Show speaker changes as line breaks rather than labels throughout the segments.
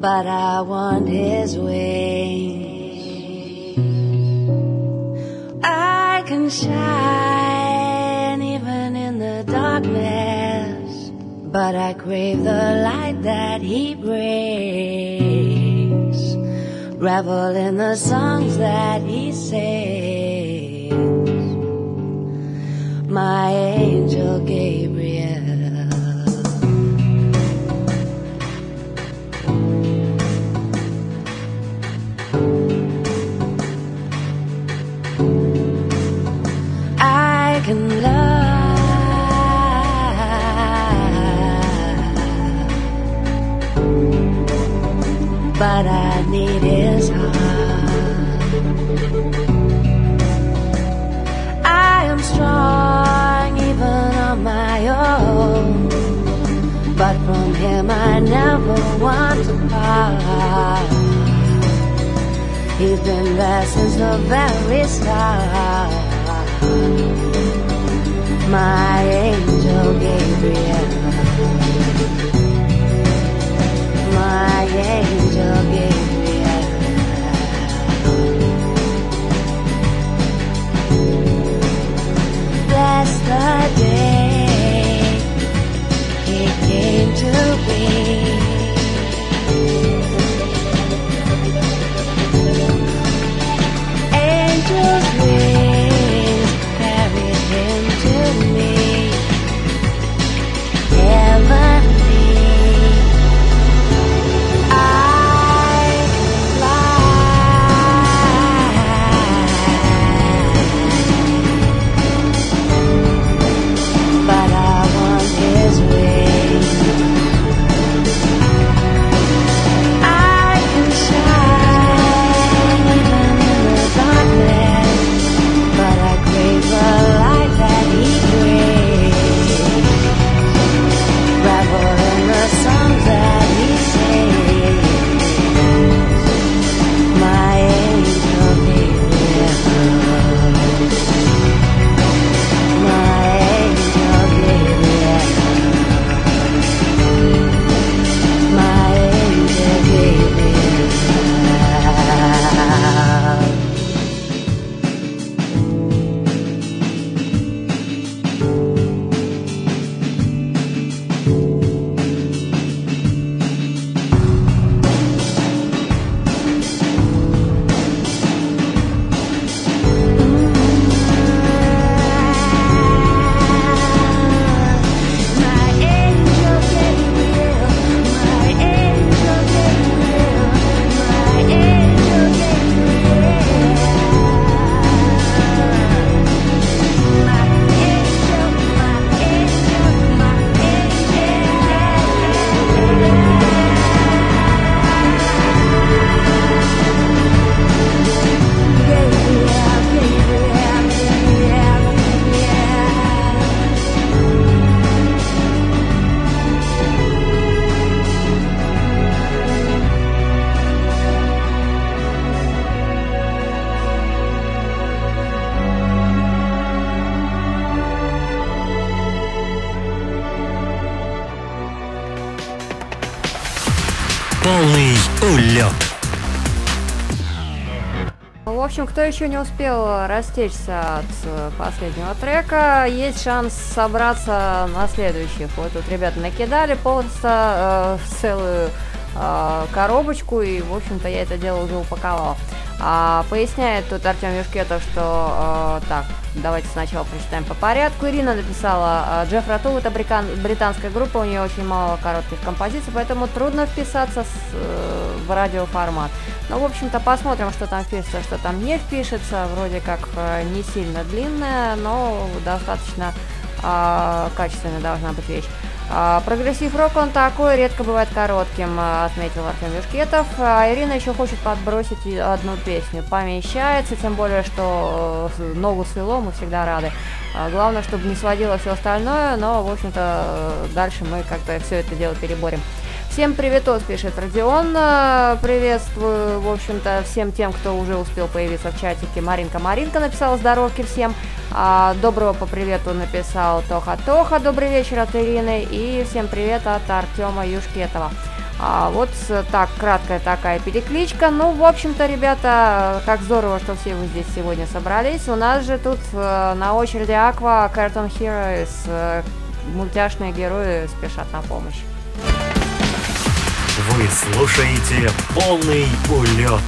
but I want his wings. I can shine even in the darkness, but I crave the light that he brings. Revel in the songs that he sings. My angel Gabriel. I can love, but I need his from him I never want to part. He's been there since the very start. My angel Gabriel. My angel Gabriel. Bless the day to be.
Общем, кто еще не успел растечься от э, последнего трека, есть шанс собраться на следующих. Вот тут ребята накидали просто э, целую э, коробочку, и, в общем-то, я это дело уже упаковал. А, поясняет тут Артем Юшкетов, что э, так, давайте сначала прочитаем по порядку. Ирина написала, э, Джефф Ратул это брикан- британская группа, у нее очень мало коротких композиций, поэтому трудно вписаться с, э, в радиоформат. Ну, в общем-то, посмотрим, что там впишется, что там не впишется. Вроде как э, не сильно длинная, но достаточно э, качественная должна быть вещь. А, прогрессив рок он такой, редко бывает коротким, а, отметил Артем Юшкетов. А Ирина еще хочет подбросить одну песню. Помещается, тем более, что э, ногу свело, мы всегда рады. А, главное, чтобы не сводило все остальное, но, в общем-то, э, дальше мы как-то все это дело переборем. Всем приветос, пишет Родион. Э, приветствую, в общем-то, всем тем, кто уже успел появиться в чатике. Маринка Маринка написала здоровки всем. А, доброго по привету написал Тоха Тоха. Добрый вечер от Ирины. И всем привет от Артема Юшкетова. А, вот так, краткая такая перекличка. Ну, в общем-то, ребята, как здорово, что все вы здесь сегодня собрались. У нас же тут э, на очереди Aqua Cartoon Heroes. Э, мультяшные герои спешат на помощь.
Вы слушаете полный улет.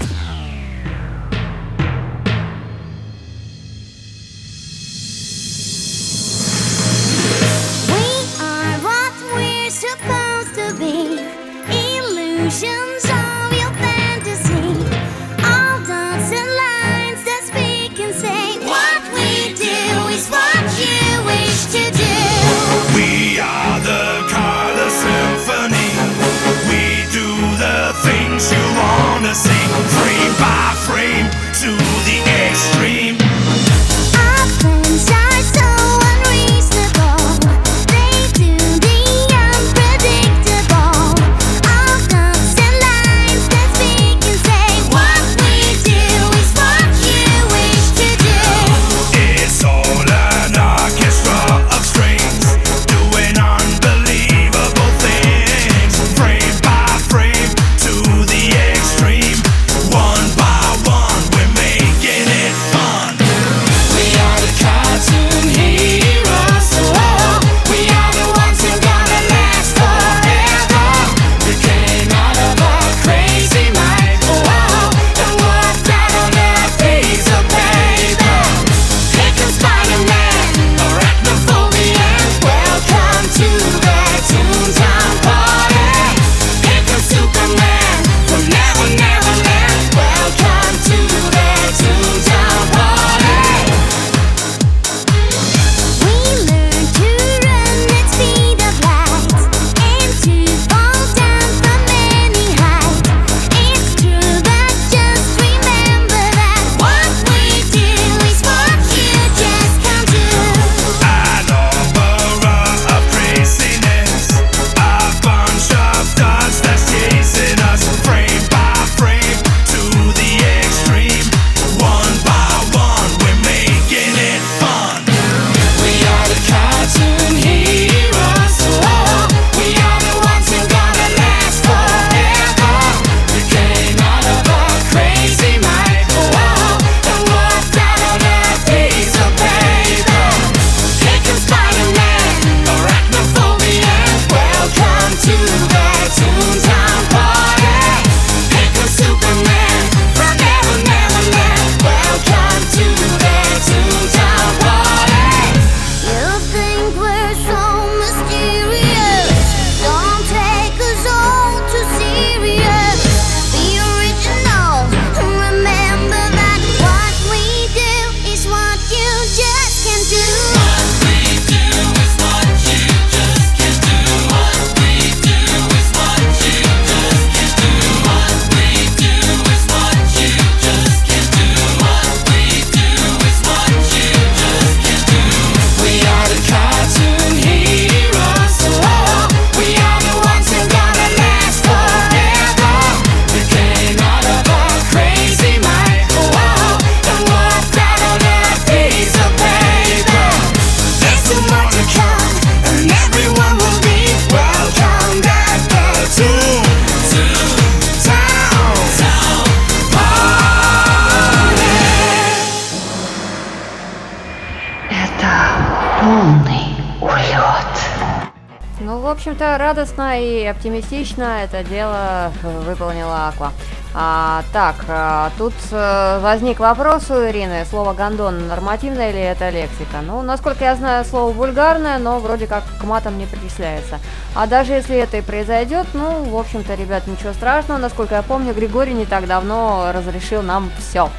Радостно и оптимистично это дело выполнила Аква. А, так, а, тут а, возник вопрос у Ирины, слово «гондон» нормативное или это лексика? Ну, насколько я знаю, слово вульгарное, но вроде как к матам не причисляется. А даже если это и произойдет, ну, в общем-то, ребят, ничего страшного. Насколько я помню, Григорий не так давно разрешил нам все.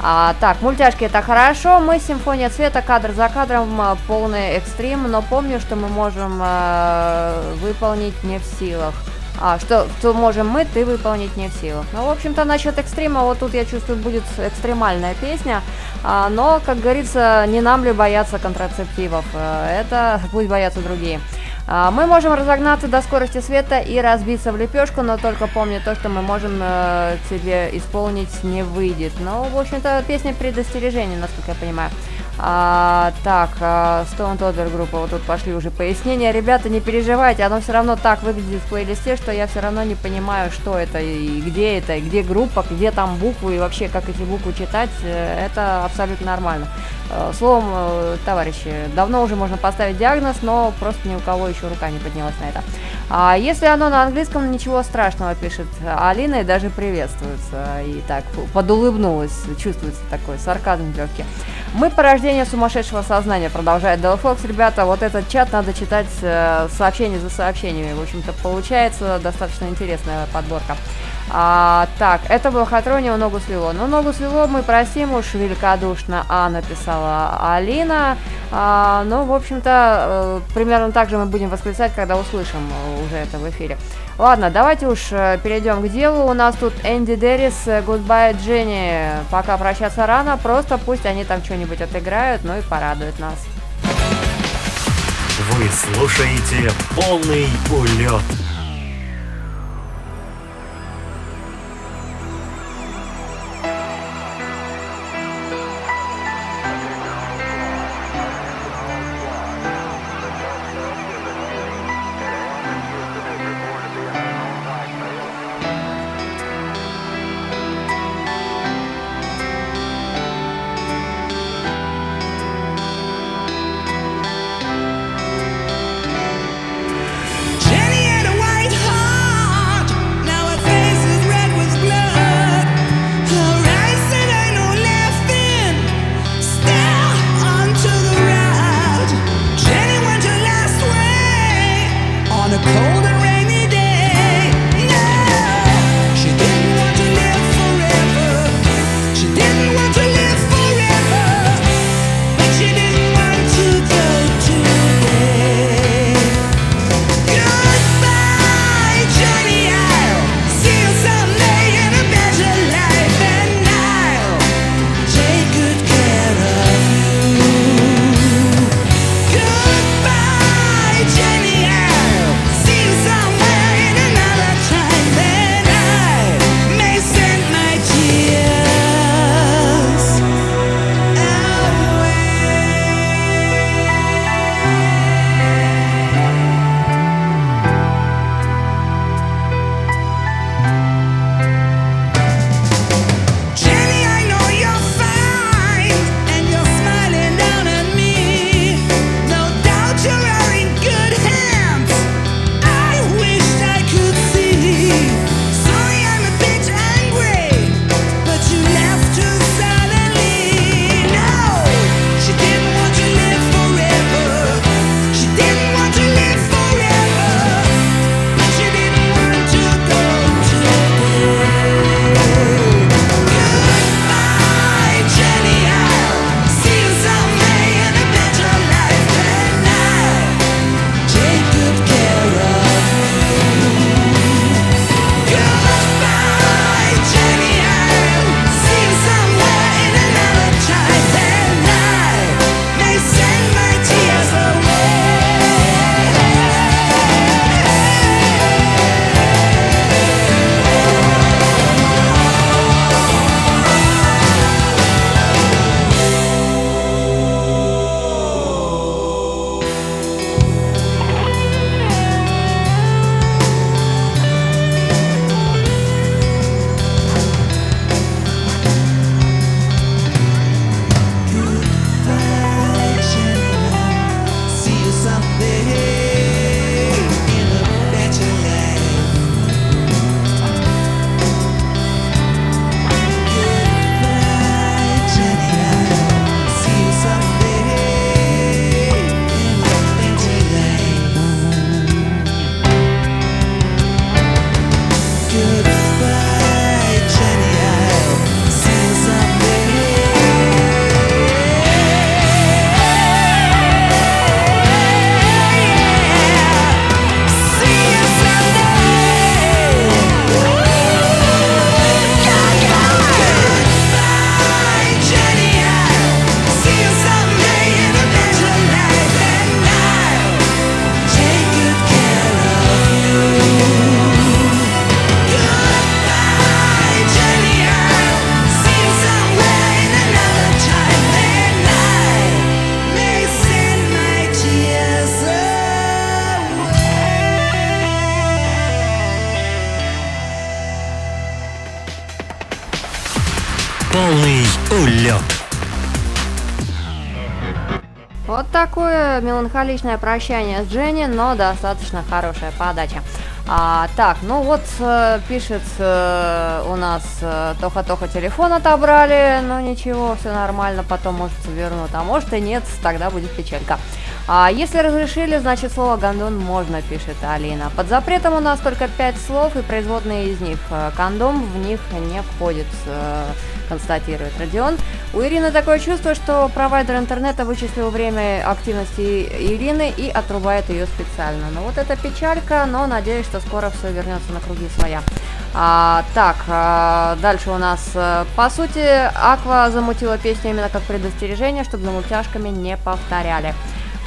А, так, мультяшки это хорошо, мы симфония цвета, кадр за кадром, а, полный экстрим, но помню, что мы можем э, выполнить не в силах. А, что, что можем мы, ты выполнить не в силах. Ну, в общем-то, насчет экстрима, вот тут я чувствую, будет экстремальная песня, а, но, как говорится, не нам ли бояться контрацептивов, это пусть боятся другие. А, Мы можем разогнаться до скорости света и разбиться в лепешку, но только помни то, что мы можем э, тебе исполнить не выйдет. Ну, в общем-то, песня предостережения, насколько я понимаю. А, так, а, Stone Toddler группа, вот тут пошли уже пояснения. Ребята, не переживайте, оно все равно так выглядит в плейлисте, что я все равно не понимаю, что это и где это, и где группа, где там буквы, и вообще, как эти буквы читать, э, это абсолютно нормально. Э, Словом, э, товарищи, давно уже можно поставить диагноз, но просто ни у кого еще рука не поднялась на это. А если оно на английском, ничего страшного, пишет Алина, и даже приветствуется. И так подулыбнулась, чувствуется такой сарказм легкий. Мы порождение сумасшедшего сознания, продолжает Делфокс. Ребята, вот этот чат надо читать э, сообщение за сообщениями. В общем-то, получается достаточно интересная подборка. А, так, это был Хатронио, ногу свело. Ну, ногу свело, мы простим уж великодушно, а, написала Алина. А, ну, в общем-то, э, примерно так же мы будем восклицать, когда услышим э, уже это в эфире. Ладно, давайте уж э, перейдем к делу. У нас тут Энди Деррис, Goodbye Дженни. Пока прощаться рано, просто пусть они там что-нибудь отыграют, ну и порадуют нас.
Вы слушаете полный улет.
Меланхоличное прощание с Дженни, но достаточно хорошая подача. А, так, ну вот э, пишет э, у нас э, Тоха-Тоха телефон отобрали, но ничего, все нормально, потом может вернут, а может и нет, тогда будет печалька. А если разрешили, значит слово «гондон» можно, пишет Алина. Под запретом у нас только пять слов и производные из них. Э, кондом в них не входит, э, констатирует Родион. У Ирины такое чувство, что провайдер интернета вычислил время активности Ирины и отрубает ее специально. Ну вот это печалька, но надеюсь, что скоро все вернется на круги своя. А, так, а, дальше у нас, по сути, Аква замутила песню именно как предостережение, чтобы за мультяшками не повторяли.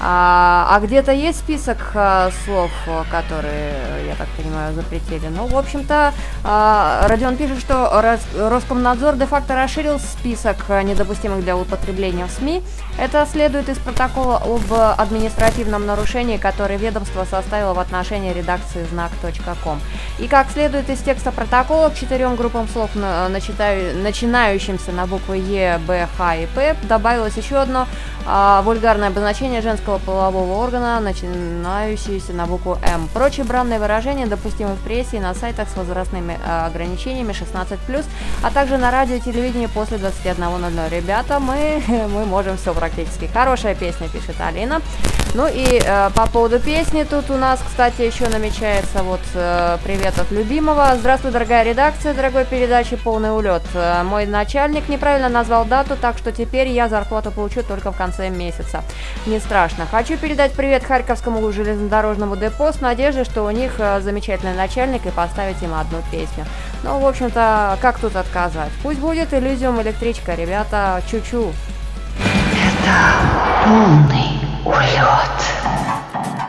А, а где-то есть список а, слов, которые, я так понимаю, запретили? Ну, в общем-то, а, Родион пишет, что Рос, Роскомнадзор де-факто расширил список недопустимых для употребления в СМИ. Это следует из протокола об административном нарушении, который ведомство составило в отношении редакции знак.ком. И как следует из текста протокола, к четырем группам слов, начинающимся на буквы Е, Б, Х и П, добавилось еще одно а, вульгарное обозначение женского полового органа, начинающееся на букву М. Прочие бранные выражения допустимы в прессе и на сайтах с возрастными а, ограничениями 16+, а также на радио и телевидении после 21.00. Ребята, мы, мы можем все практически. Хорошая песня, пишет Алина. Ну и э, по поводу песни, тут у нас, кстати, еще намечается вот э, привет от любимого. Здравствуй, дорогая редакция, дорогой передачи «Полный улет». Э, мой начальник неправильно назвал дату, так что теперь я зарплату получу только в конце месяца. Не страшно. Хочу передать привет Харьковскому железнодорожному депо с надеждой, что у них э, замечательный начальник и поставить им одну песню. Ну, в общем-то, как тут отказать? Пусть будет иллюзиум электричка, ребята, чу-чу.
Это полный улет.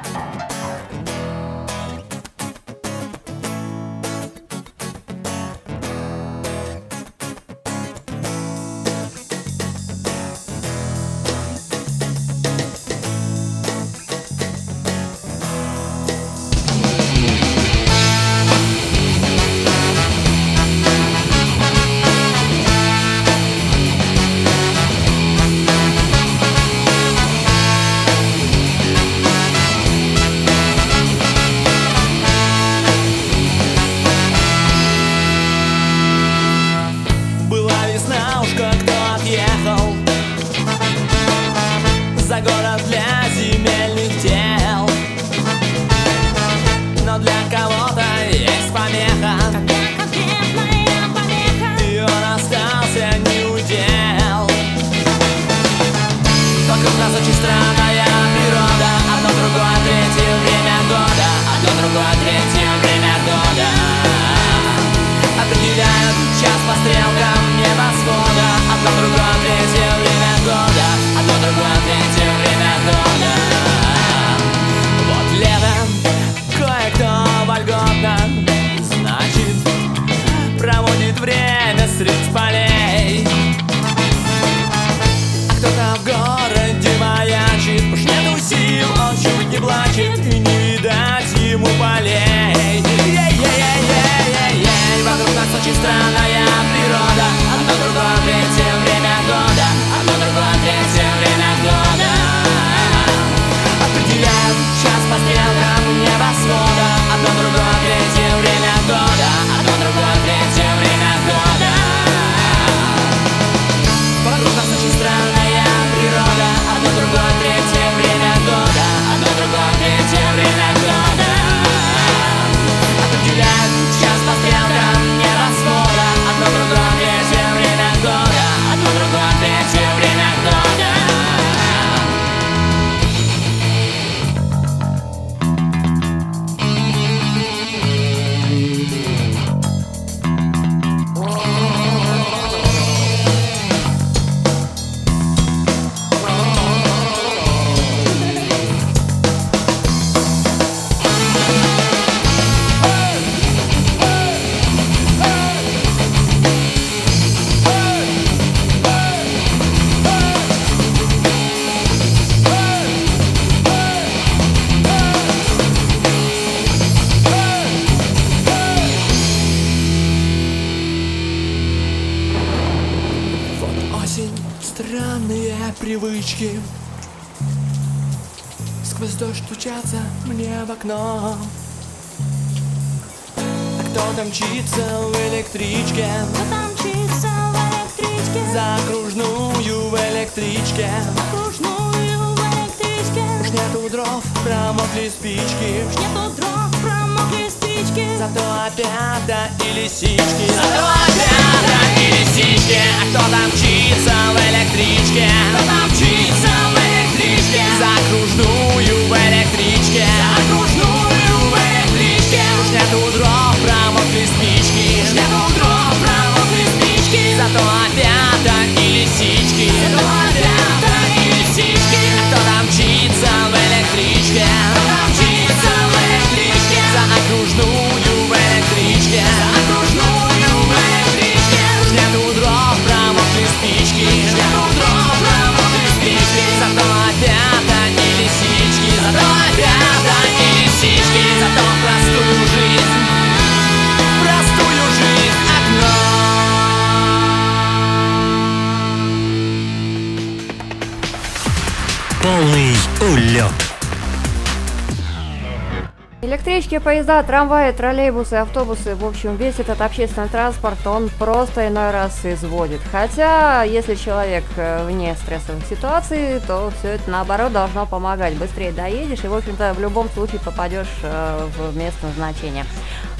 Спички Сквозь дождь стучатся мне в окно. А кто там мчится в электричке?
Кто там мчится в электричке?
За окружную в электричке.
Окружную в электричке.
Уж нету дров, промокли спички.
Уж нету дров, промокли спички.
Зато опята и лисички. Зато опята и лисички. А кто там мчится в электричке? Кто там мчится в электричке? За окружную в электричке. За окружную в электричке. Уж нету дров, промокли спички Уж нету дров, промокли спички Зато опята и лисички. Зато опята и лисички
Улет.
Электрички, поезда, трамваи, троллейбусы, автобусы, в общем, весь этот общественный транспорт, он просто иной раз изводит. Хотя, если человек э, вне стрессовых ситуаций, то все это наоборот должно помогать. Быстрее доедешь и, в общем-то, в любом случае попадешь э, в место назначения.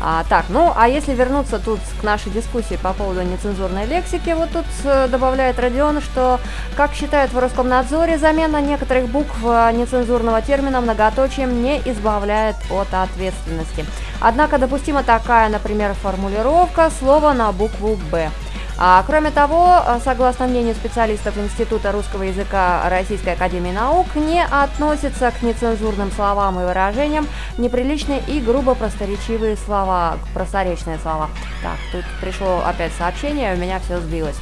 А, так, ну, а если вернуться тут к нашей дискуссии по поводу нецензурной лексики, вот тут э, добавляет Родион, что, как считают в Роскомнадзоре, замена некоторых букв э, нецензурного термина многоточием не избавляет от ответственности. Однако допустима такая, например, формулировка слова на букву «Б». А, кроме того, э, согласно мнению специалистов Института русского языка Российской Академии Наук, не относятся к нецензурным словам и выражениям неприличные и грубо просторечивые слова, просторечные слова. Так, тут пришло опять сообщение, у меня все сбилось.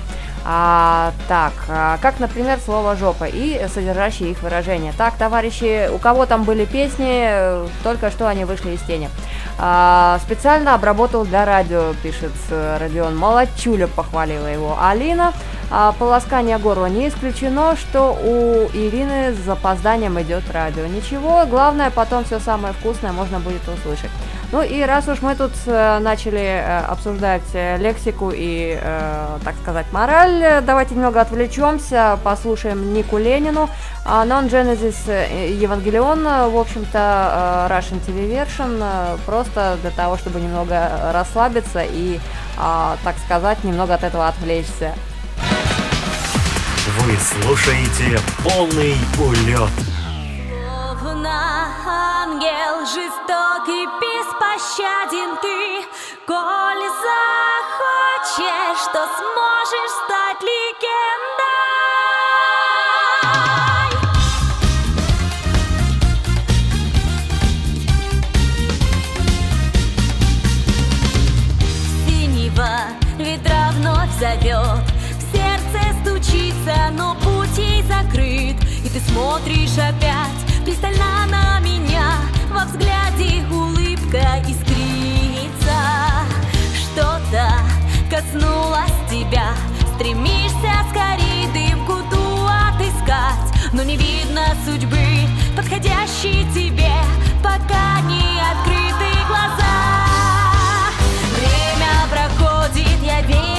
А, так, а, как, например, слово «жопа» и содержащие их выражения. Так, товарищи, у кого там были песни, э, только что они вышли из тени. А, специально обработал для радио, пишет э, Родион. Молодчуля похвалила его. Алина, а, полоскание горла не исключено, что у Ирины с запозданием идет радио. Ничего, главное, потом все самое вкусное можно будет услышать. Ну и раз уж мы тут э, начали э, обсуждать э, лексику и, так сказать, мораль, давайте немного отвлечемся, послушаем Нику Ленину. А Non Genesis э, в общем-то, Russian TV version, просто для того, чтобы немного расслабиться и, а, так сказать, немного от этого отвлечься.
Вы слушаете полный улет.
Словно ангел жестокий, беспощаден ты Коль захочешь, то сможешь стать легендой ты смотришь опять пристально на меня Во взгляде улыбка искрится. Что-то коснулось тебя Стремишься скорее дымку ту отыскать. Но не видно судьбы, подходящей тебе Пока не открыты глаза. Время проходит, я верю,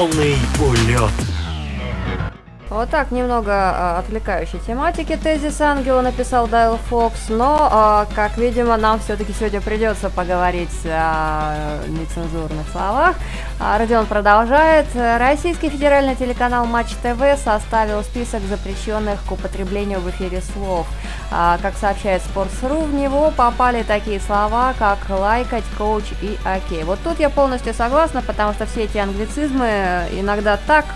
полный улет.
Вот так, немного а, отвлекающей тематики тезис ангела написал Дайл Фокс, но, а, как видимо, нам все-таки сегодня придется поговорить о нецензурных словах. А, Родион продолжает. Российский федеральный телеканал Матч ТВ составил список запрещенных к употреблению в эфире слов. А, как сообщает Sports.ru, в него попали такие слова, как лайкать, коуч и окей. Вот тут я полностью согласна, потому что все эти англицизмы иногда так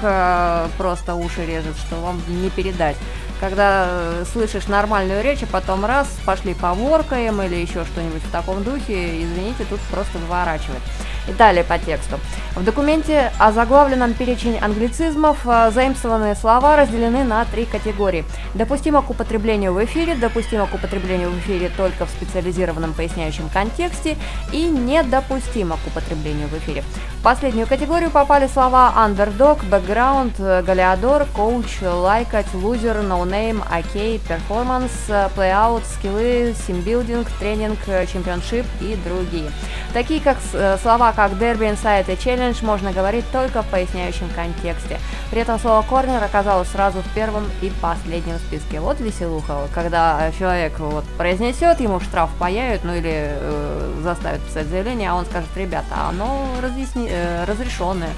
просто уши режут, что вам не передать. Когда э, слышишь нормальную речь, а потом раз, пошли поворкаем или еще что-нибудь в таком духе, извините, тут просто выворачивает. И далее по тексту. В документе озаглавленном перечень англицизмов э, заимствованные слова разделены на три категории. Допустимо к употреблению в эфире, допустимо к употреблению в эфире только в специализированном поясняющем контексте и недопустимо к употреблению в эфире. В последнюю категорию попали слова underdog, background, э, галиадор, коуч, лайкать, лузер, no name, окей, performance, э, playout, скиллы, симбилдинг, тренинг, чемпионшип и другие. Такие как э, как derby, insight и challenge можно говорить только в поясняющем контексте. При этом слово корнер оказалось сразу в первом и последнем списке. Вот веселуха, когда человек вот произнесет, ему штраф паяют, ну или э, заставят писать заявление, а он скажет, ребята, оно разъясни, э, разрешенное.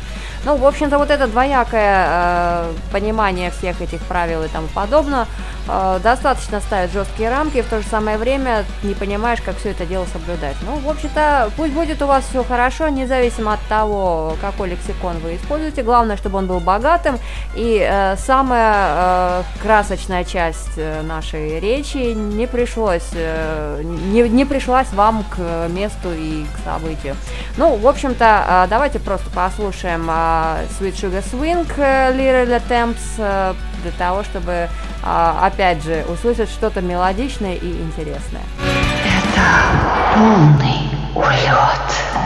Ну, в общем-то, вот это двоякое э, понимание всех этих правил и тому подобное э, достаточно ставит жесткие рамки, и в то же самое время не понимаешь, как все это дело соблюдать. Ну, в общем-то, пусть будет у вас все хорошо, независимо от того, какой лексикон вы используете. Главное, чтобы он был богатым. И э, самая э, красочная часть э, нашей речи не пришлось, э, не, не пришлась вам к месту и к событию. Ну, в общем-то, э, давайте просто послушаем э, Sweet Sugar Swing э, Little Attempts э, для того, чтобы, э, опять же, услышать что-то мелодичное и интересное.
Полный улет.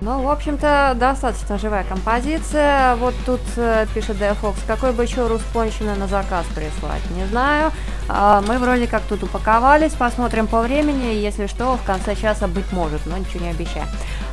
Ну, в общем-то, достаточно живая композиция. Вот тут э, пишет Фокс, какой бы еще руспонщины на заказ прислать, не знаю. А, мы вроде как тут упаковались, посмотрим по времени, если что, в конце часа быть может, но ничего не обещаю.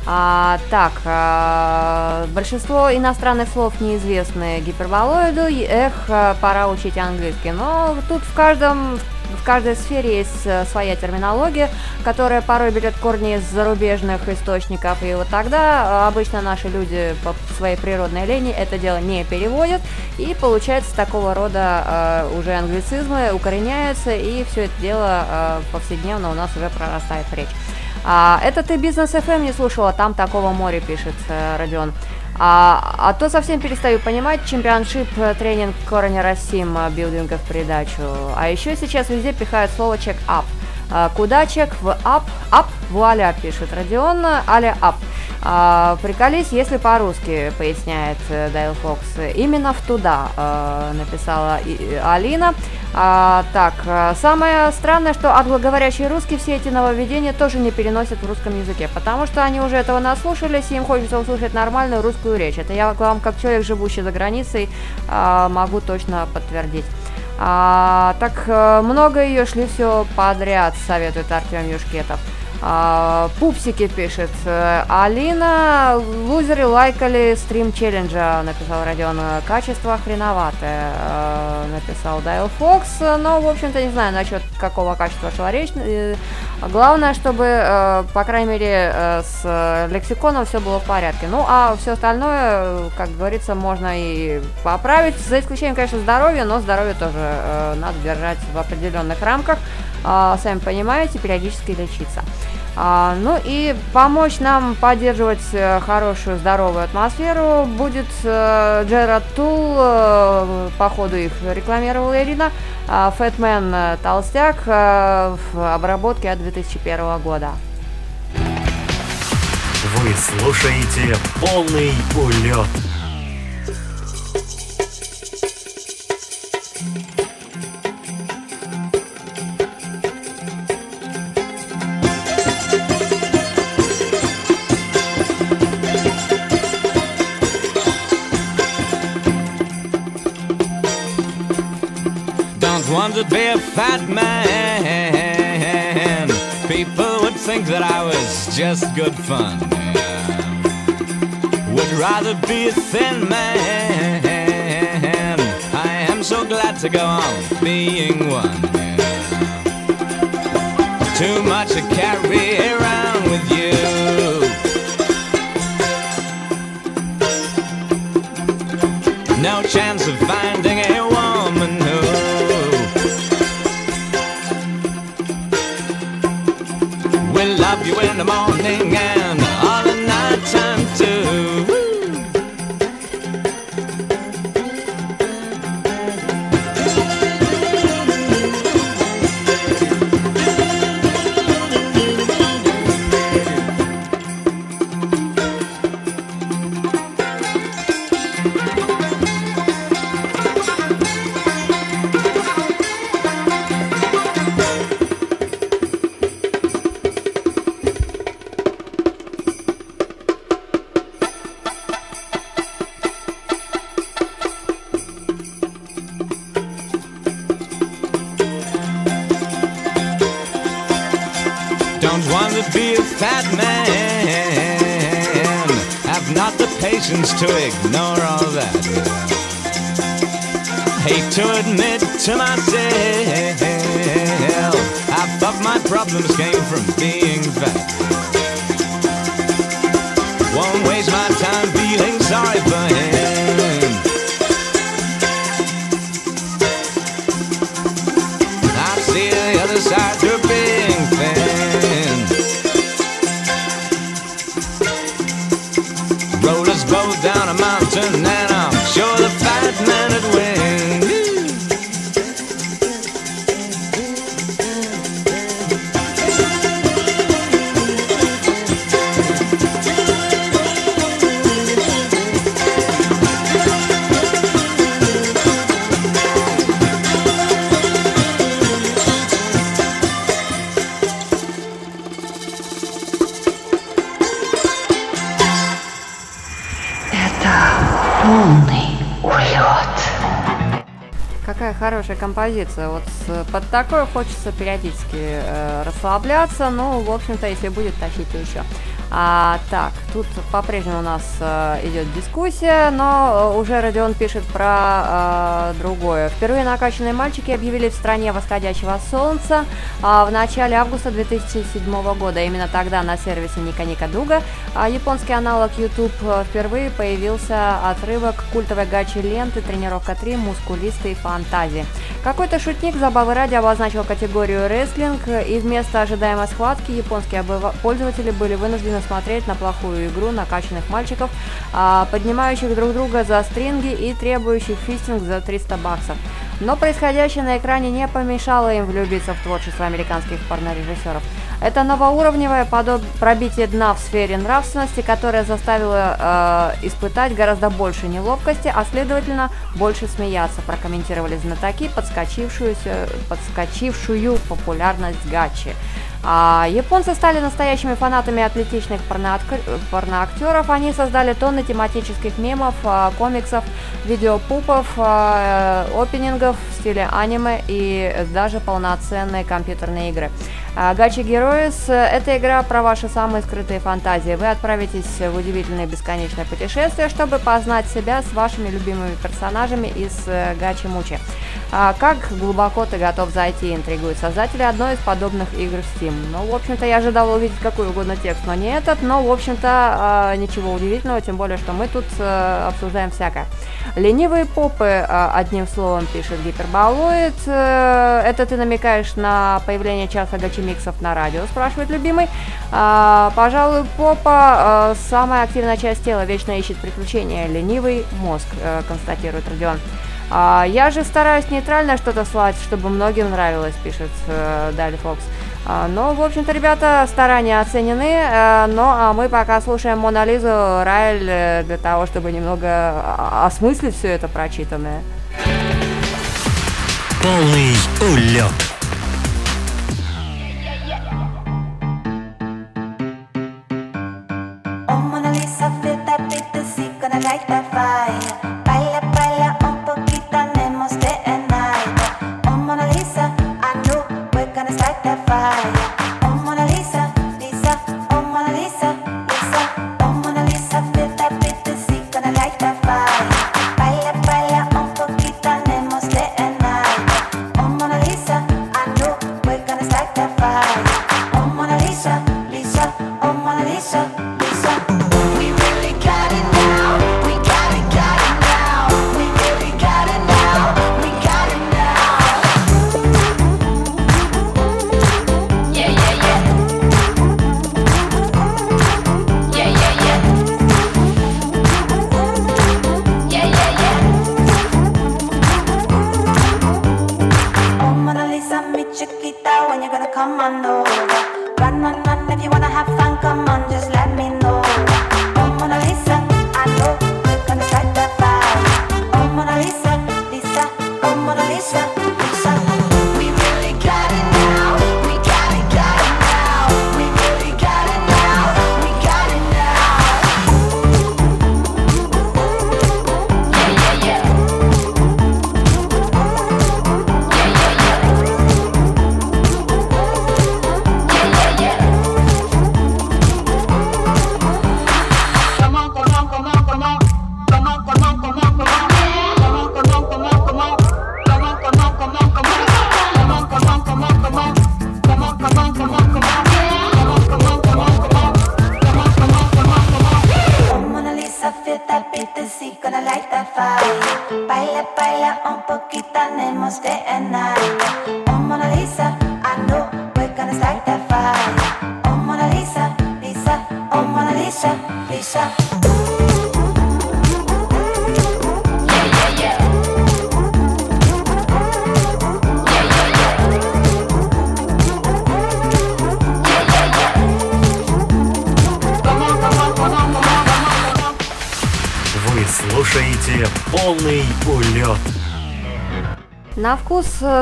А, так, а, большинство иностранных слов неизвестны гиперболоиду, эх, а, пора учить английский, но тут в каждом в каждой сфере есть э, своя терминология, которая порой берет корни из зарубежных источников, и вот тогда э, обычно наши люди по своей природной лени это дело не переводят, и получается такого рода э, уже англицизмы укореняются, и все это дело повседневно у нас уже прорастает в речь. А, это ты бизнес FM не слушала, там такого море пишет Родион. А, а то совсем перестаю понимать чемпионшип, э, тренинг Корня Расим э, билдинга в придачу. А еще сейчас везде пихают слово чек-ап. А, куда чек в ап? Ап, вуаля, пишет Родион, аля ап. А, приколись, если по-русски, поясняет э, Дайл Фокс. Именно в туда, э, написала Алина. А, так, э, самое странное, что англоговорящие русские все эти нововведения тоже не переносят в русском языке, потому что они уже этого наслушались, и им хочется услышать нормальную русскую речь. Это я вам, как человек, живущий за границей, а, могу точно подтвердить. А, так э, много ее шли все подряд, советует Артем Юшкетов. А, пупсики пишет. э, Алина, лузеры лайкали стрим челленджа, написал Родион. Качество хреноватое, э, написал Дайл Фокс. Но, в общем-то, не знаю, насчет какого качества шла речь. Э, Главное, чтобы, по крайней мере, с лексиконом все было в порядке. Ну, а все остальное, как говорится, можно и поправить, за исключением, конечно, здоровья, но здоровье тоже надо держать в определенных рамках. А, сами понимаете, периодически лечиться. А, ну и помочь нам поддерживать э, хорошую, здоровую атмосферу будет э, Джерард Тул, э, по ходу их рекламировала Ирина, а, Фэтмен э, Толстяк э, в обработке от 2001 года.
Вы слушаете полный улет.
To be a fat man. People would think that I was just good fun. Would rather be a thin man. I am so glad to go on being one. Too much to carry around to
хорошая композиция. Вот под такое хочется периодически э, расслабляться. Ну, в общем-то, если будет, тащите еще. А, так, тут по-прежнему у нас э, идет дискуссия, но э, уже Родион пишет про э, другое. Впервые накачанные мальчики объявили в стране восходящего солнца а, в начале августа 2007 года. Именно тогда на сервисе Ника Ника Дуга а, японский аналог YouTube э, впервые появился отрывок культовой гачи ленты «Тренировка 3. Мускулисты и фантазии». Какой-то шутник забавы ради обозначил категорию рестлинг, и вместо ожидаемой схватки японские пользователи были вынуждены смотреть на плохую игру накачанных мальчиков, а, поднимающих друг друга за стринги и требующих фистинг за 300 баксов. Но происходящее на экране не помешало им влюбиться в творчество американских порнорежиссеров. Это новоуровневое подоб- пробитие дна в сфере нравственности, которое заставило э, испытать гораздо больше неловкости, а следовательно больше смеяться, прокомментировали знатоки подскочившуюся, подскочившую популярность гачи. А японцы стали настоящими фанатами атлетичных порноактеров. Они создали тонны тематических мемов, а, комиксов, видеопупов, а, э, опенингов в стиле аниме и даже полноценные компьютерные игры. А, Гачи Героис – это игра про ваши самые скрытые фантазии. Вы отправитесь в удивительное бесконечное путешествие, чтобы познать себя с вашими любимыми персонажами из э, Гачи Мучи. Как глубоко ты готов зайти, интригуют создатели одной из подобных игр в Steam. Ну, в общем-то, я ожидала увидеть какой угодно текст, но не этот, но, в общем-то, а, ничего удивительного, тем более, что мы тут э, обсуждаем всякое. Ленивые попы, а, одним словом, пишет Гиперболоид. Э, Это ты намекаешь на появление часа гачи-миксов на радио, спрашивает любимый. А, Пожалуй, попа самая активная часть тела, вечно ищет приключения. Ленивый мозг, э, констатирует Родион. Я же стараюсь нейтрально что-то слать, чтобы многим нравилось, пишет Дали Фокс. А, но, в общем-то, ребята, старания оценены. э, но а мы пока слушаем Монолизу Райль э, для того, чтобы немного а, осмыслить все это прочитанное.
Полный улет.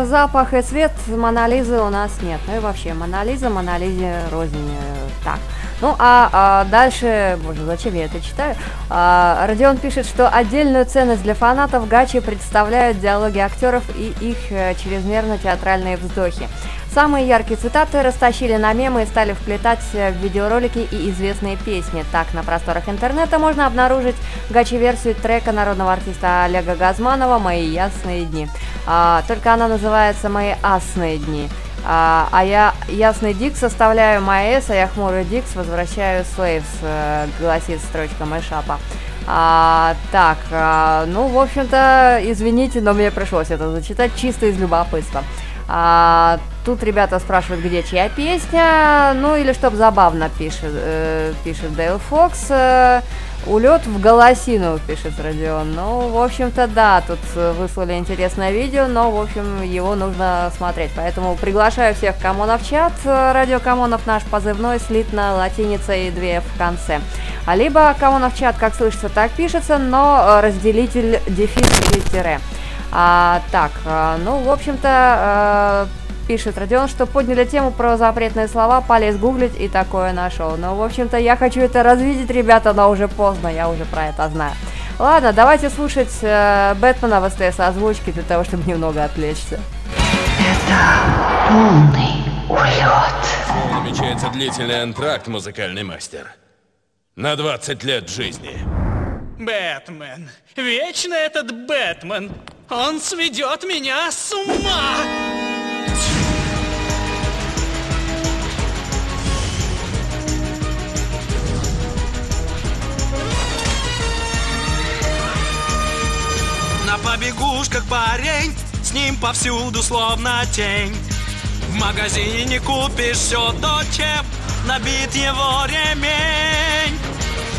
Запах и цвет Монолизы у нас нет. Ну и вообще, Монолиза, Монолизе рознь. э, Так. Ну, а, а дальше, боже, зачем я это читаю? А, Родион пишет, что отдельную ценность для фанатов Гачи представляют диалоги актеров и их э, чрезмерно театральные вздохи. Самые яркие цитаты растащили на мемы и стали вплетать э, в видеоролики и известные песни. Так, на просторах интернета можно обнаружить гачи-версию трека народного артиста Олега Газманова «Мои ясные дни». А, только она называется «Мои асные дни». А, а я ясный Дикс составляю Маэс, а я хмурый Дикс возвращаю Слейвс, э, гласит строчка Мэшапа. А, так, а, ну, в общем-то, извините, но мне пришлось это зачитать чисто из любопытства. А, тут ребята спрашивают, где чья песня, ну или чтоб забавно пишет, э, пишет Дейл Фокс. Э, Улет в голосину, пишет Родион. Ну, в общем-то, да, тут э, выслали интересное видео, но, в общем, его нужно смотреть. Поэтому приглашаю всех Камонов в чат. Радио Камонов наш позывной слитно латиница и две в конце. А либо Камонов чат, как слышится, так пишется, но э, разделитель дефис или тире. А, так, ну, в общем-то, э, Пишет Родион, что подняли тему про запретные слова, полез гуглить и такое нашел. Но, в общем-то, я хочу это развидеть, ребята, но уже поздно, я уже про это знаю. Ладно, давайте слушать э, Бэтмена в СТС озвучки для того, чтобы немного отвлечься.
Снова намечается длительный антракт, музыкальный мастер. На 20 лет жизни.
Бэтмен. Вечно этот Бэтмен. Он сведет меня с ума.
Побегушках парень, с ним повсюду словно тень. В магазине не купишь все то, чем набит его ремень.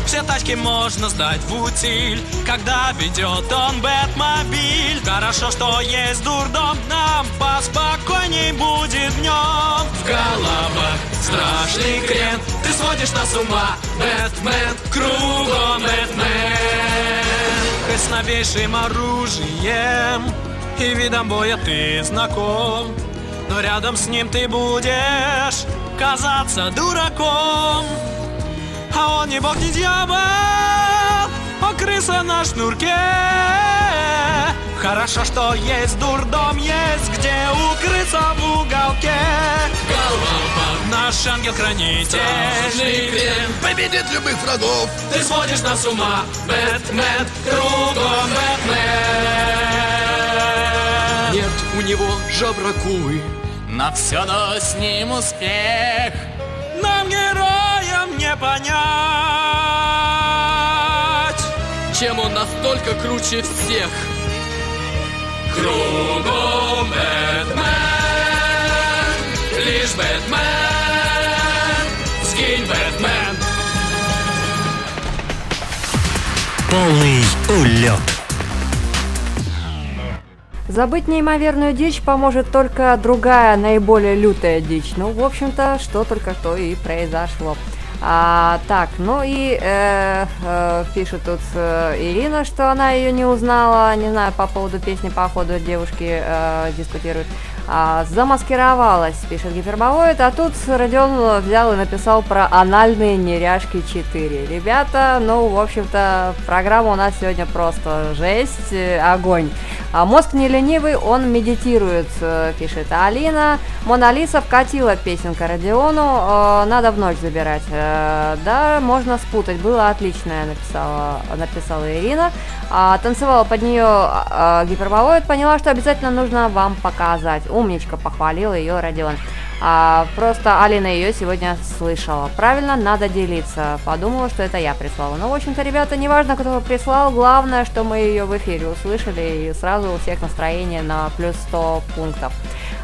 Все тачки можно сдать в утиль, когда ведет он Бэтмобиль. Хорошо, что есть дурдом, нам поспокойней будет днем. В головах страшный крен, ты сводишь нас с ума, Бэтмен, кругом Бэтмен. С новейшим оружием и видом боя ты знаком, но рядом с ним ты будешь казаться дураком. А он не бог, не дьявол, он крыса на шнурке. Хорошо, что есть дурдом, есть где укрыться в уголке. Наш ангел-хранитель
Победит любых врагов.
Ты сводишь нас с ума, Бэтмен, кругом Бэтмен.
Нет у него жабракуй, на все но с ним успех.
Нам, героям, не понять.
Чем он настолько круче всех?
Кругом Бэтмен, лишь Бэтмен, скинь Бэтмен.
Полный улет.
Забыть неимоверную дичь поможет только другая, наиболее лютая дичь. Ну, в общем-то, что только что и произошло. А, так, ну и э, э, пишет тут э, Ирина, что она ее не узнала. Не знаю, по поводу песни, по ходу девушки э, дискутируют. А, замаскировалась, пишет гиперболоид, а тут Родион взял и написал про анальные неряшки 4. Ребята, ну, в общем-то, программа у нас сегодня просто жесть, э, огонь. А мозг не ленивый, он медитирует, э, пишет Алина. Монолиса вкатила песенка Родиону, э, надо в ночь забирать. Э, да, можно спутать, было отличное, написала, написала Ирина. А, танцевала под нее гиперболоид, поняла, что обязательно нужно вам показать. Умничка, похвалил ее Родион. А, просто Алина ее сегодня слышала. Правильно, надо делиться. Подумала, что это я прислала. Ну, в общем-то, ребята, неважно, кто прислал, главное, что мы ее в эфире услышали, и сразу у всех настроение на плюс 100 пунктов.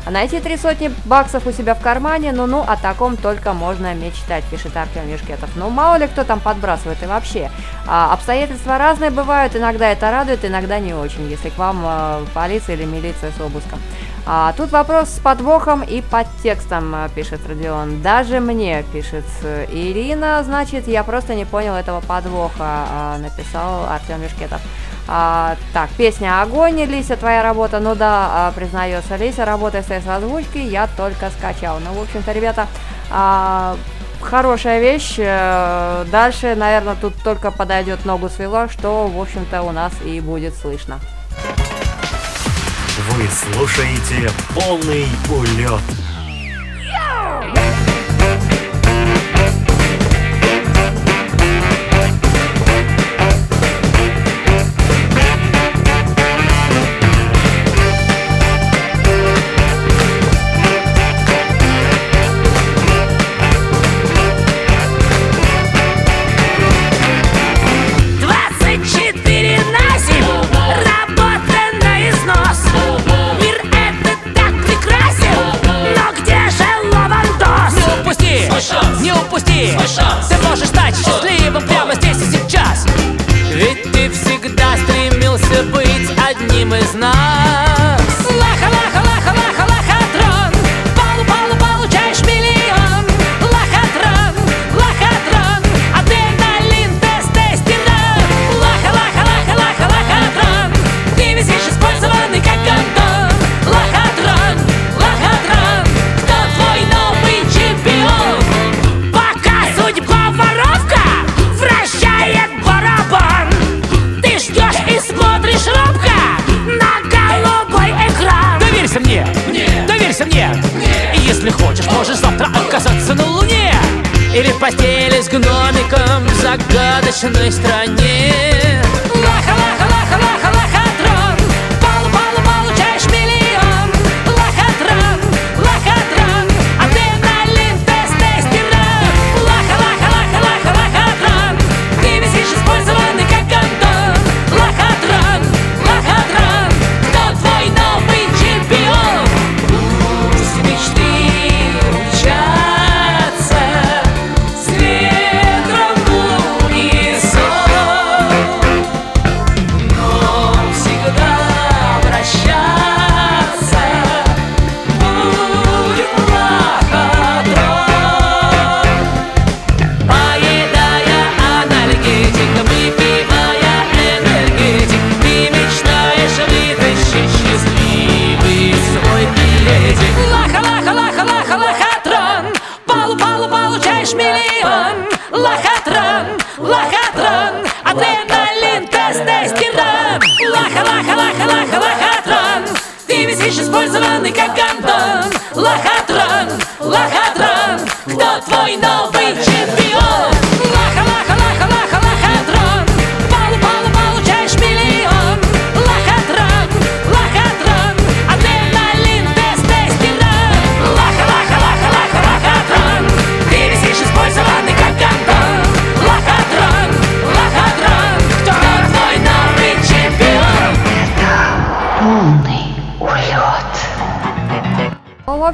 А найти три сотни баксов у себя в кармане, ну-ну, о таком только можно мечтать, пишет Артем Юшкетов. Ну, мало ли кто там подбрасывает и вообще. А, обстоятельства разные бывают, иногда это радует, иногда не очень, если к вам а, полиция или милиция с обыском. А, тут вопрос с подвохом и подтекстом, а, пишет Родион. Даже мне, пишет э, Ирина, значит, я просто не понял этого подвоха, а, написал Артем Юшкетов. А, так, песня «Огонь», Лися, твоя работа, ну да, а, признается Лися, работая с озвучки, я только скачал. Ну, в общем-то, ребята, а, хорошая вещь. Э, Дальше, наверное, тут только подойдет ногу свело, что, в общем-то, у нас и будет слышно.
Вы слушаете полный улет.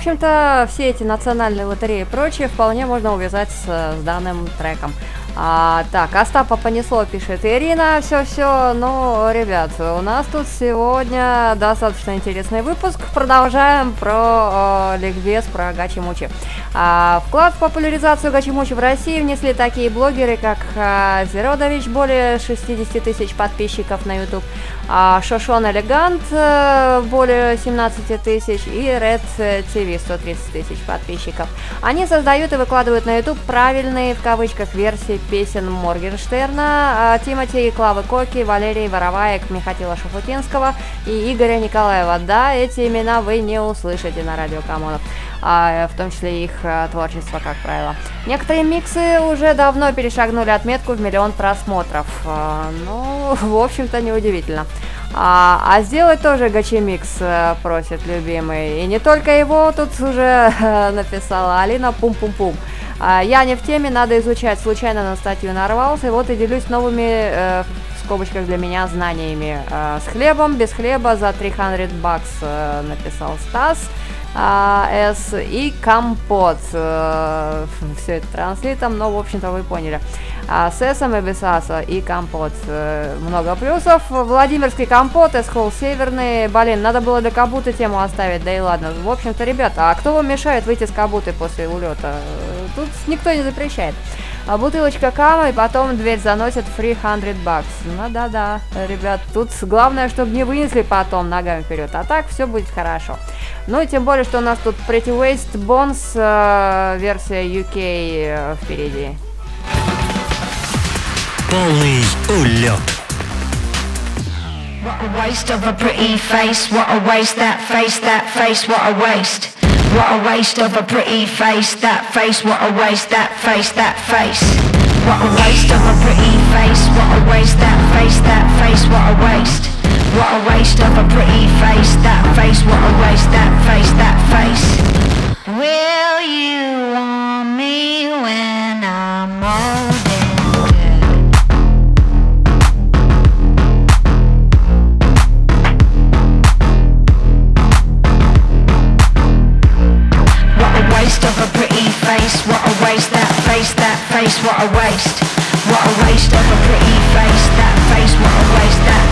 Общем-то, все эти национальные лотереи и прочее вполне можно увязать с, с данным треком. А, так, Остапа понесло, пишет Ирина, все-все. Ну, ребят, у нас тут сегодня достаточно интересный выпуск. Продолжаем про э, ликбез, про Гачи-Мучи. А, вклад в популяризацию Гачи-Мучи в России внесли такие блогеры, как а, Зеродович, более 60 тысяч подписчиков на YouTube, а, Шошон Элегант, э, более 17 тысяч, и Red TV, 130 тысяч подписчиков. Они создают и выкладывают на YouTube правильные, в кавычках, версии песен Моргенштерна, а, Тимати и Клавы Коки, Валерии Вороваек, Михаила Шафутинского и Игоря Николаева. Да, эти имена вы не услышите на радио Камонов, в том числе их а, творчество, как правило. Некоторые миксы уже давно перешагнули отметку в миллион просмотров. А, Ну, в общем-то, неудивительно. А, а сделать тоже гачи-микс э, просит любимый. И не только его тут уже э, написала Алина Пум-Пум-Пум. А, я не в теме, надо изучать. Случайно на статью нарвался, и вот и делюсь новыми, э, в скобочках для меня, знаниями. Э, с хлебом, без хлеба за 300 бакс, э, написал Стас. А, С и компот. Все это транслитом, но, в общем-то, вы поняли. А, с Эсом и без Аса и компот. Э, Много плюсов. Владимирский компот, Эсхол Северный. Блин, надо было для Кабуты тему оставить, да и ладно. В общем-то, ребята, а кто вам мешает выйти с Кабуты после улета? Тут никто не запрещает. А бутылочка кама, и потом дверь заносят 300 бакс. Ну да-да, ребят, тут главное, чтобы не вынесли потом ногами вперед, а так все будет хорошо. Ну и тем более, что у нас тут Pretty Waste Bones, э, версия UK э, впереди.
Полный улет.
What a waste of a pretty face, what a waste, that face, that face, what a waste. What a waste of a pretty face, that face, what a waste, that face, that face. What a waste of a pretty face, what a waste, that face, that face, what a waste. What a waste of a pretty face, that face, what a waste, that face, that face. Will you want me when face. What a waste. What a waste of a pretty face. That face. What a waste that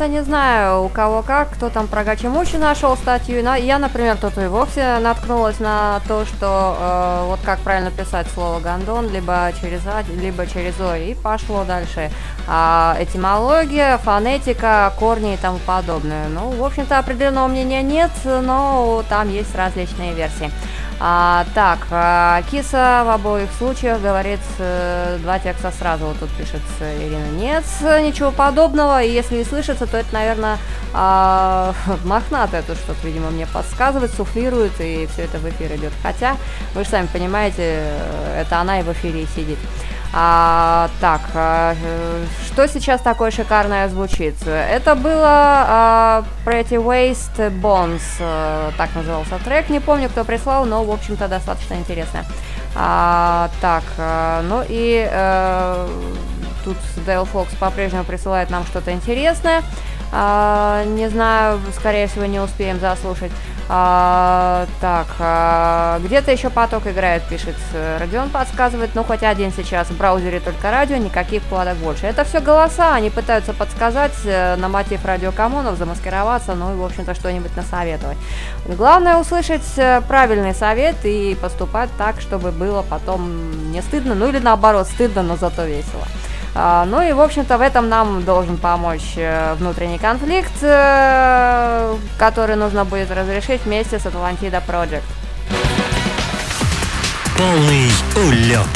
Общем-то, не знаю, у кого как, кто там про Гачимучи нашел статью. На- Я, например, тут и вовсе наткнулась на то, что э, вот как правильно писать слово гондон, либо через А, либо через О, и пошло дальше. А, этимология, фонетика, корни и тому подобное. Ну, в общем-то, определенного мнения нет, но там есть различные версии. А, так, а, киса в обоих случаях говорит э, два текста сразу. Вот тут пишет э, Ирина. Нет, ничего подобного. И если и слышится, то это, наверное, а, мохнатая тут что-то, видимо, мне подсказывает, суфлирует, и все это в эфир идет. Хотя, вы же сами понимаете, э, это она и в эфире сидит. А, так, а, что сейчас такое шикарное звучит? Это было а, Pretty Waste Bones, э, так назывался трек. Не помню, кто прислал, но, в общем-то, достаточно интересно. А, так, э, ну и э, тут Дейл Фокс по-прежнему присылает нам что-то интересное. А, не знаю, скорее всего, не успеем заслушать. А, так, а, где-то еще поток играет, пишет э, Родион, подсказывает. Ну, хоть один сейчас в браузере только радио, никаких вкладок больше. Это все голоса, они пытаются подсказать э, на мотив радиокоммунов, замаскироваться, ну и, в общем-то, что-нибудь насоветовать. Главное услышать э, правильный совет и поступать так, чтобы было потом не стыдно, ну или наоборот, стыдно, но зато весело. А, ну и, в общем-то, в этом нам должен помочь э, внутренний конфликт, э, который нужно будет разрешить вместе с Атлантида Project.
Полный улет.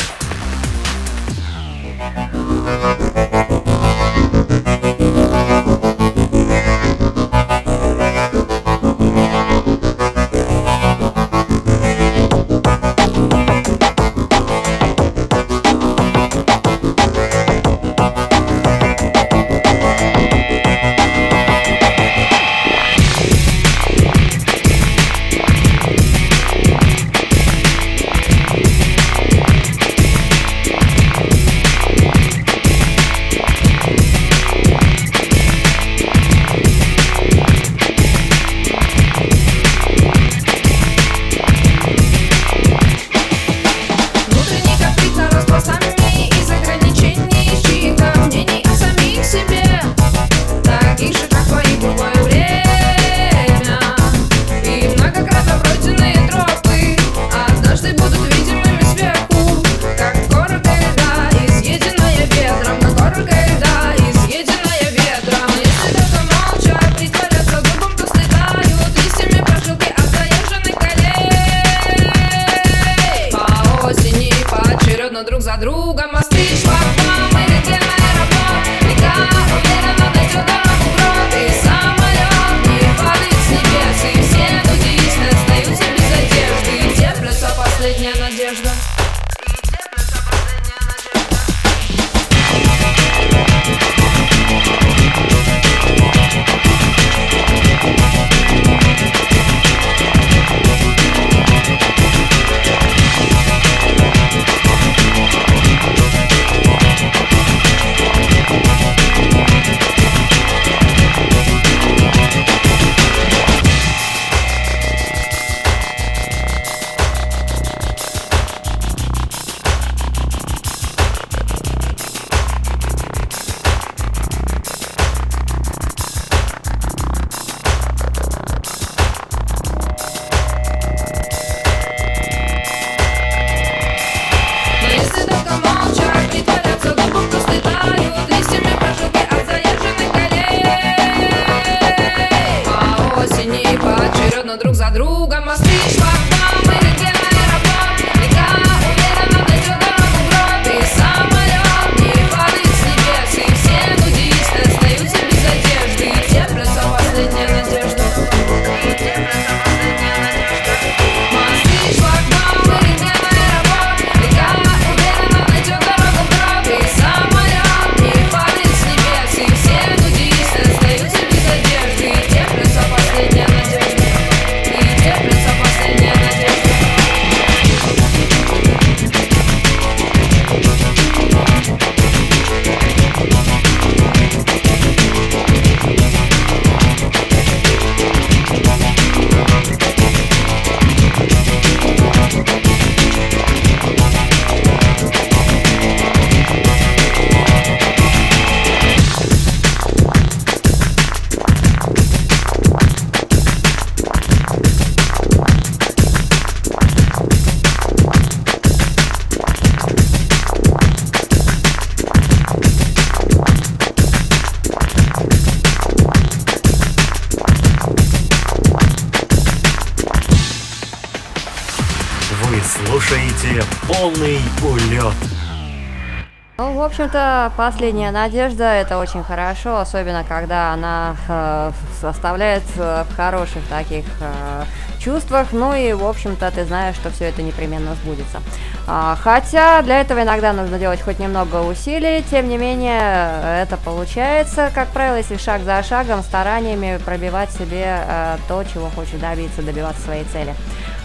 Общем-то, последняя надежда это очень хорошо, особенно когда она э, составляет э, в хороших таких э, чувствах. Ну и, в общем-то, ты знаешь, что все это непременно сбудется. А, хотя для этого иногда нужно делать хоть немного усилий, тем не менее, это получается, как правило, если шаг за шагом, стараниями пробивать себе э, то, чего хочешь добиться, добиваться своей цели.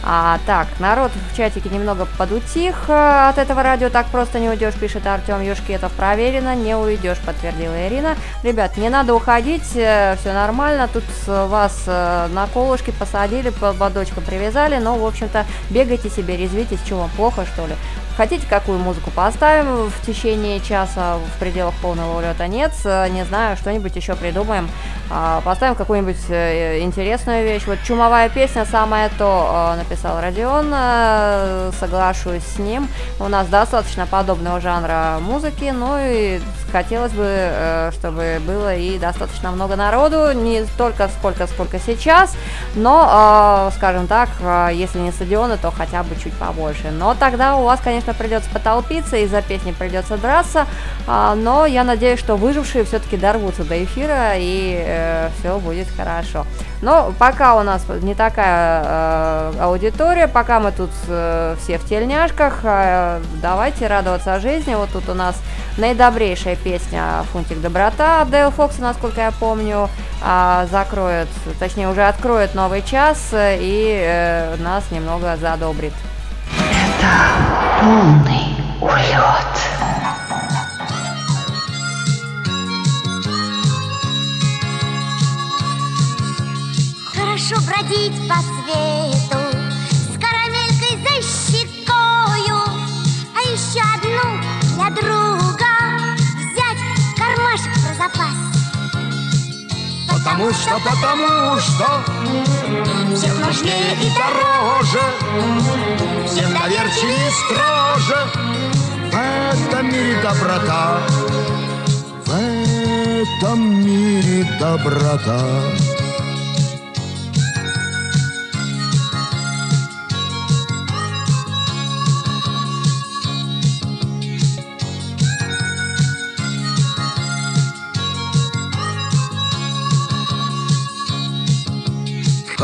А, так, народ в чатике немного подутих э, от этого радио, так просто не уйдешь, пишет Артем Юшкетов. Проверено, не уйдешь, подтвердила Ирина. Ребят, не надо уходить, все нормально, тут э, вас э, на колышки посадили, водочку привязали, но, в общем-то, бегайте себе, резвитесь, чего вам плохо, что ли? Хотите, какую музыку поставим в течение часа в пределах полного улета? Нет, э, не знаю, что-нибудь еще придумаем. А, Поставим какую-нибудь э, интересную вещь. Вот «Чумовая песня» самое то, э, написал Родион, соглашусь с ним. У нас достаточно подобного жанра музыки, ну и хотелось бы, чтобы было и достаточно много народу, не столько, сколько, сколько сейчас, но, скажем так, если не стадионы, то хотя бы чуть побольше. Но тогда у вас, конечно, придется потолпиться, из-за песни придется драться, а, но я надеюсь, что выжившие все-таки дорвутся до эфира и все будет хорошо. Но пока у нас не такая э, аудитория, пока мы тут э, все в тельняшках, э, давайте радоваться жизни. Вот тут у нас наидобрейшая песня «Фунтик доброта» от Дейл Фокса, насколько я помню, а, закроет, точнее уже откроет новый час э, и э, нас немного задобрит.
Полный улет.
Хорошо бродить по свету
Потому что, потому что Всех нужнее и дороже Всем доверчивее и строже. В этом мире доброта В этом мире доброта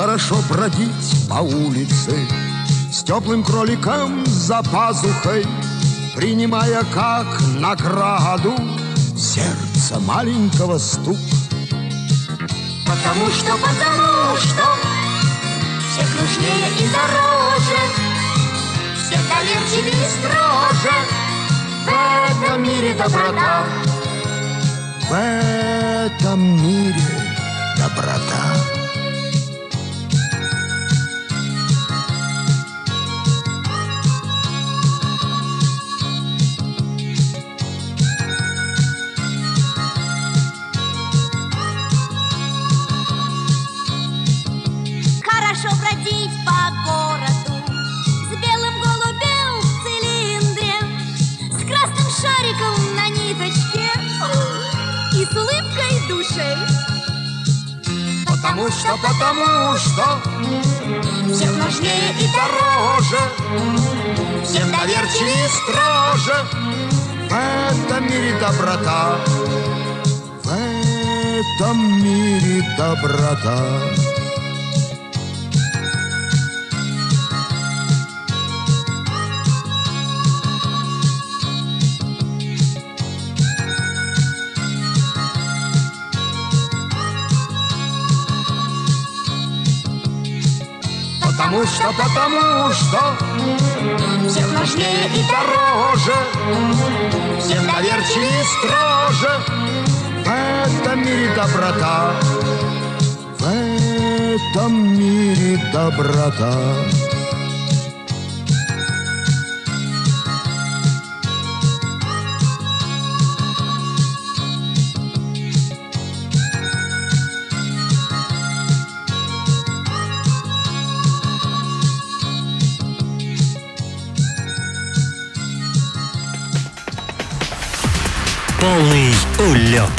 Хорошо бродить по улице С теплым кроликом за пазухой Принимая как награду Сердце маленького стук. Потому что, потому что Всех нужнее и дороже Всех доверчивее и строже. В этом мире доброта. В этом мире доброта
улыбкой души
Потому что, потому что всех нежнее и дороже, всех доверчивее и строже. В этом мире доброта, в этом мире доброта. Потому что, потому что Всех нежнее и дороже Всех доверчивее и строже. В этом мире доброта В этом мире доброта
Полный улет.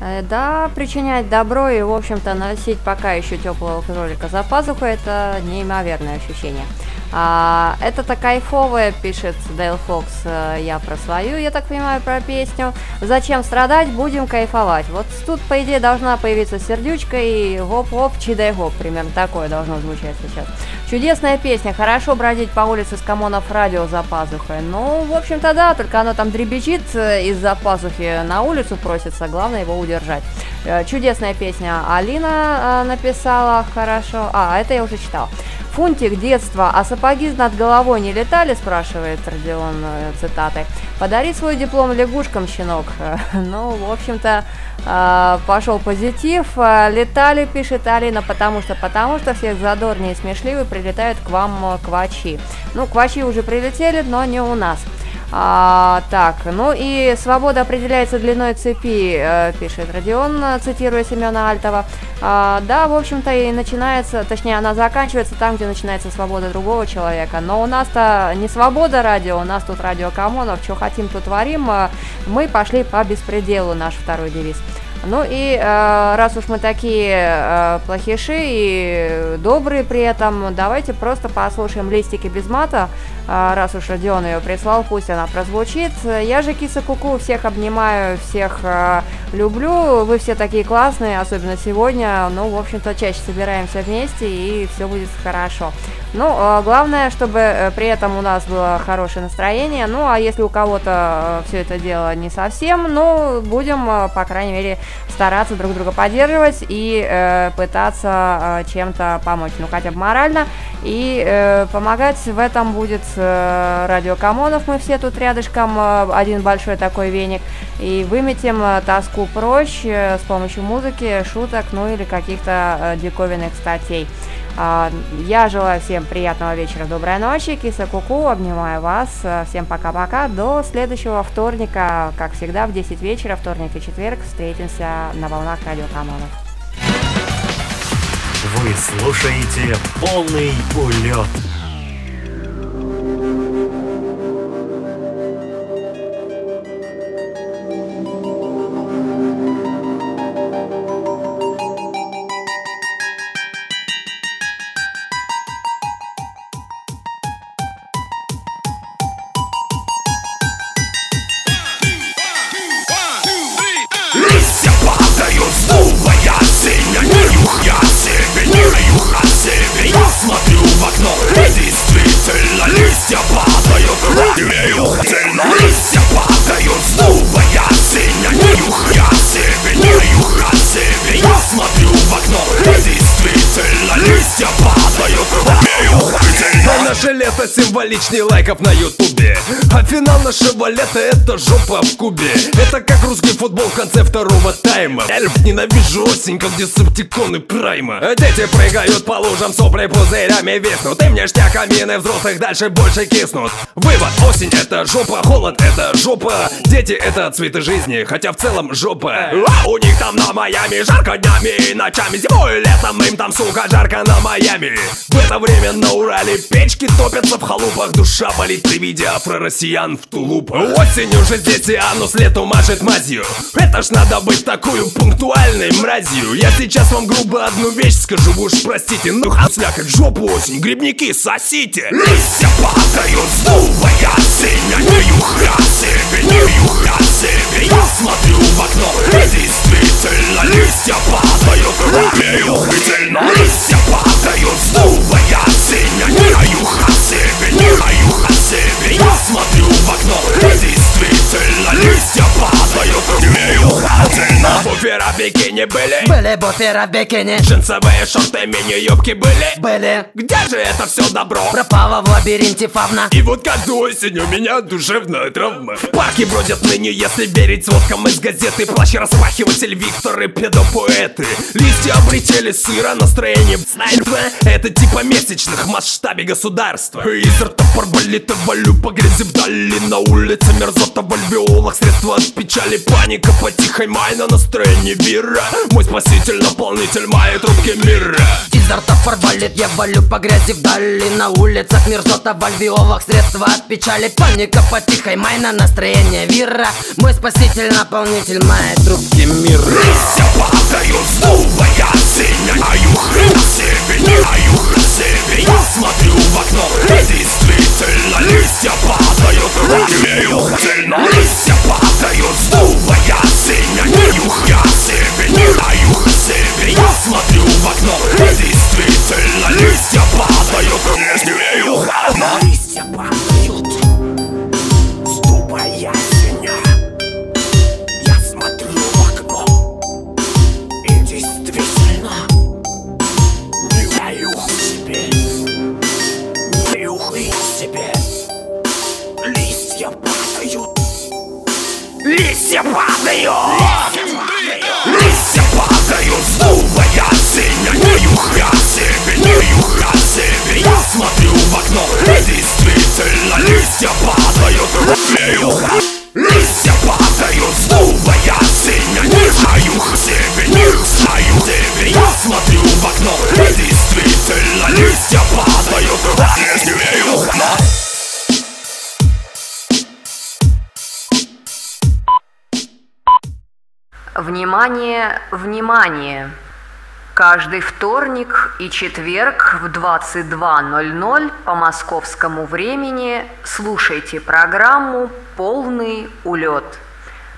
Э, Да, причинять добро и, в общем-то, носить пока еще теплого кролика за пазухой – это неимоверное ощущение. А, это-то кайфовое, пишет Дейл Фокс, э, я про свою, я так понимаю, про песню. Зачем страдать, будем кайфовать. Вот тут, по идее, должна появиться сердючка и гоп-гоп, чидай-гоп, примерно такое должно звучать сейчас. Чудесная песня, хорошо бродить по улице с камонов радио за пазухой. Ну, в общем-то, да, только оно там дребезжит э, из-за пазухи на улицу просится, главное его удержать. Э, Чудесная песня Алина написала, хорошо. А, это я уже читал. Фунтик, детство, а сапоги над головой не летали, спрашивает Родион э, цитатой. Подари свой диплом лягушкам, щенок. Ну, в общем-то, э, пошел позитив. Э, Летали, пишет Алина, потому что, потому что всех задорнее и смешливые прилетают к вам квачи. Ну, квачи уже прилетели, но не у нас. А, так, ну и свобода определяется длиной цепи, э, пишет Родион, цитируя Семена Альтова. А, да, в общем-то и начинается, точнее она заканчивается там, где начинается свобода другого человека. Но у нас-то не свобода радио, у нас тут радио Камонов, что хотим, то творим. Э, Мы пошли по беспределу, наш второй девиз. Ну и э, раз уж мы такие э, плохиши и добрые при этом, давайте просто послушаем листики без мата, э, раз уж Родион ее прислал, пусть она прозвучит. Я же киса куку, всех обнимаю, всех э, люблю, вы все такие классные, особенно сегодня, ну, в общем-то, чаще собираемся вместе и все будет хорошо. Ну, э, главное, чтобы э, при этом у нас было хорошее настроение, ну, а если у кого-то все это дело не совсем, ну, будем, э, по крайней мере, стараться друг друга поддерживать и э, пытаться э, чем-то помочь, ну хотя бы морально. И э, помогать в этом будет э, радио Камонов, мы все тут рядышком, э, один большой такой веник. И выметим э, тоску прочь э, с помощью музыки, шуток, ну или каких-то э, диковинных статей. А, Я желаю всем приятного вечера, доброй ночи, киса куку, обнимаю вас, Э, всем пока-пока, до следующего вторника, как всегда в 10 вечера, вторник и четверг, встретимся на волнах радио Камонов.
Вы слушаете полный улет.
Символичнее лайков на ютубе. А финал нашего лета это жопа в кубе русский футбол в конце второго тайма. Эльф ненавижу осень, как десептиконы прайма. Дети прыгают по лужам, сопли пузырями виснут. Им ништяк камины взрослых дальше больше киснут. Вывод, осень это жопа, холод это жопа. Дети это цветы жизни, хотя в целом жопа. А у них там на Майами жарко днями и ночами. Зимой и летом им там, сука, жарко на Майами. В это время
на Урале Печки топятся в халупах Душа болит. При виде афро-россиян в тулупах. Осень уже здесь и анус лету мажет мазью Это ж надо быть такую пунктуальной мразью. Я сейчас вам грубо одну вещь скажу уж простите, ну ха слякоть жопу осень Грибники сосите.
Листья падают, сдувая осень Они юхря себе, не юхря себе Я смотрю в окно и действительно листья падают Неюхательно Листья падают, сдувая осень Они юхря себе, не юхря себе Я смотрю в окно действительно листья падают Неюхательно
Буфера в бикини были?
Были буфера в бикини
Джинсовые шорты, мини-юбки были?
Были.
Где же это все добро?
Пропала в лабиринте фавна.
И вот каждую осень у меня душевная травма. В парке бродят ныне, если верить сводкам из газеты Плащ распахиватель Виктор и педопоэты. Листья облетели сыра, настроение знаете, Это типа месячных в масштабе государства. Из рта болит, валю по грязи вдали. На улице мерзота в альвеолах Средства от печали, паника по тихой май На настроение вира. Мой спаситель, наполнитель моей трубки мира.
Изо рта фарбалит, я валю по грязи вдали. На улицах мерзота в альвеолах Средства от печали, паника по тихой май На настроение вира. Мой спаситель, наполнитель моей трубки мира
Листья падают, сдувая осень А юхря себе, не юхря себе Я смотрю в окно действительно листья падают Неюхательно Листья падают, сдувая осень А юхря себе, не юхря себе Я смотрю в окно действительно листья падают Неюхательно Листья падают, листья падают, листья падают, сдувая не юхря себе, не юхря себе. Я смотрю в окно и действительно листья падают, не юхря. Листья падают, сдувая Не знаю. Себе, не знаю себе. Я смотрю в окно и действительно листья падают. Не смею
Внимание, внимание! Каждый вторник и четверг в 22.00 по московскому времени слушайте программу «Полный улет».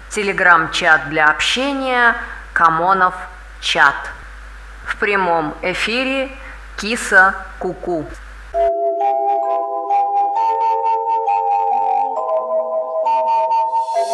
Телеграм-чат для общения «Камонов чат». В прямом эфире «Киса Куку». -ку».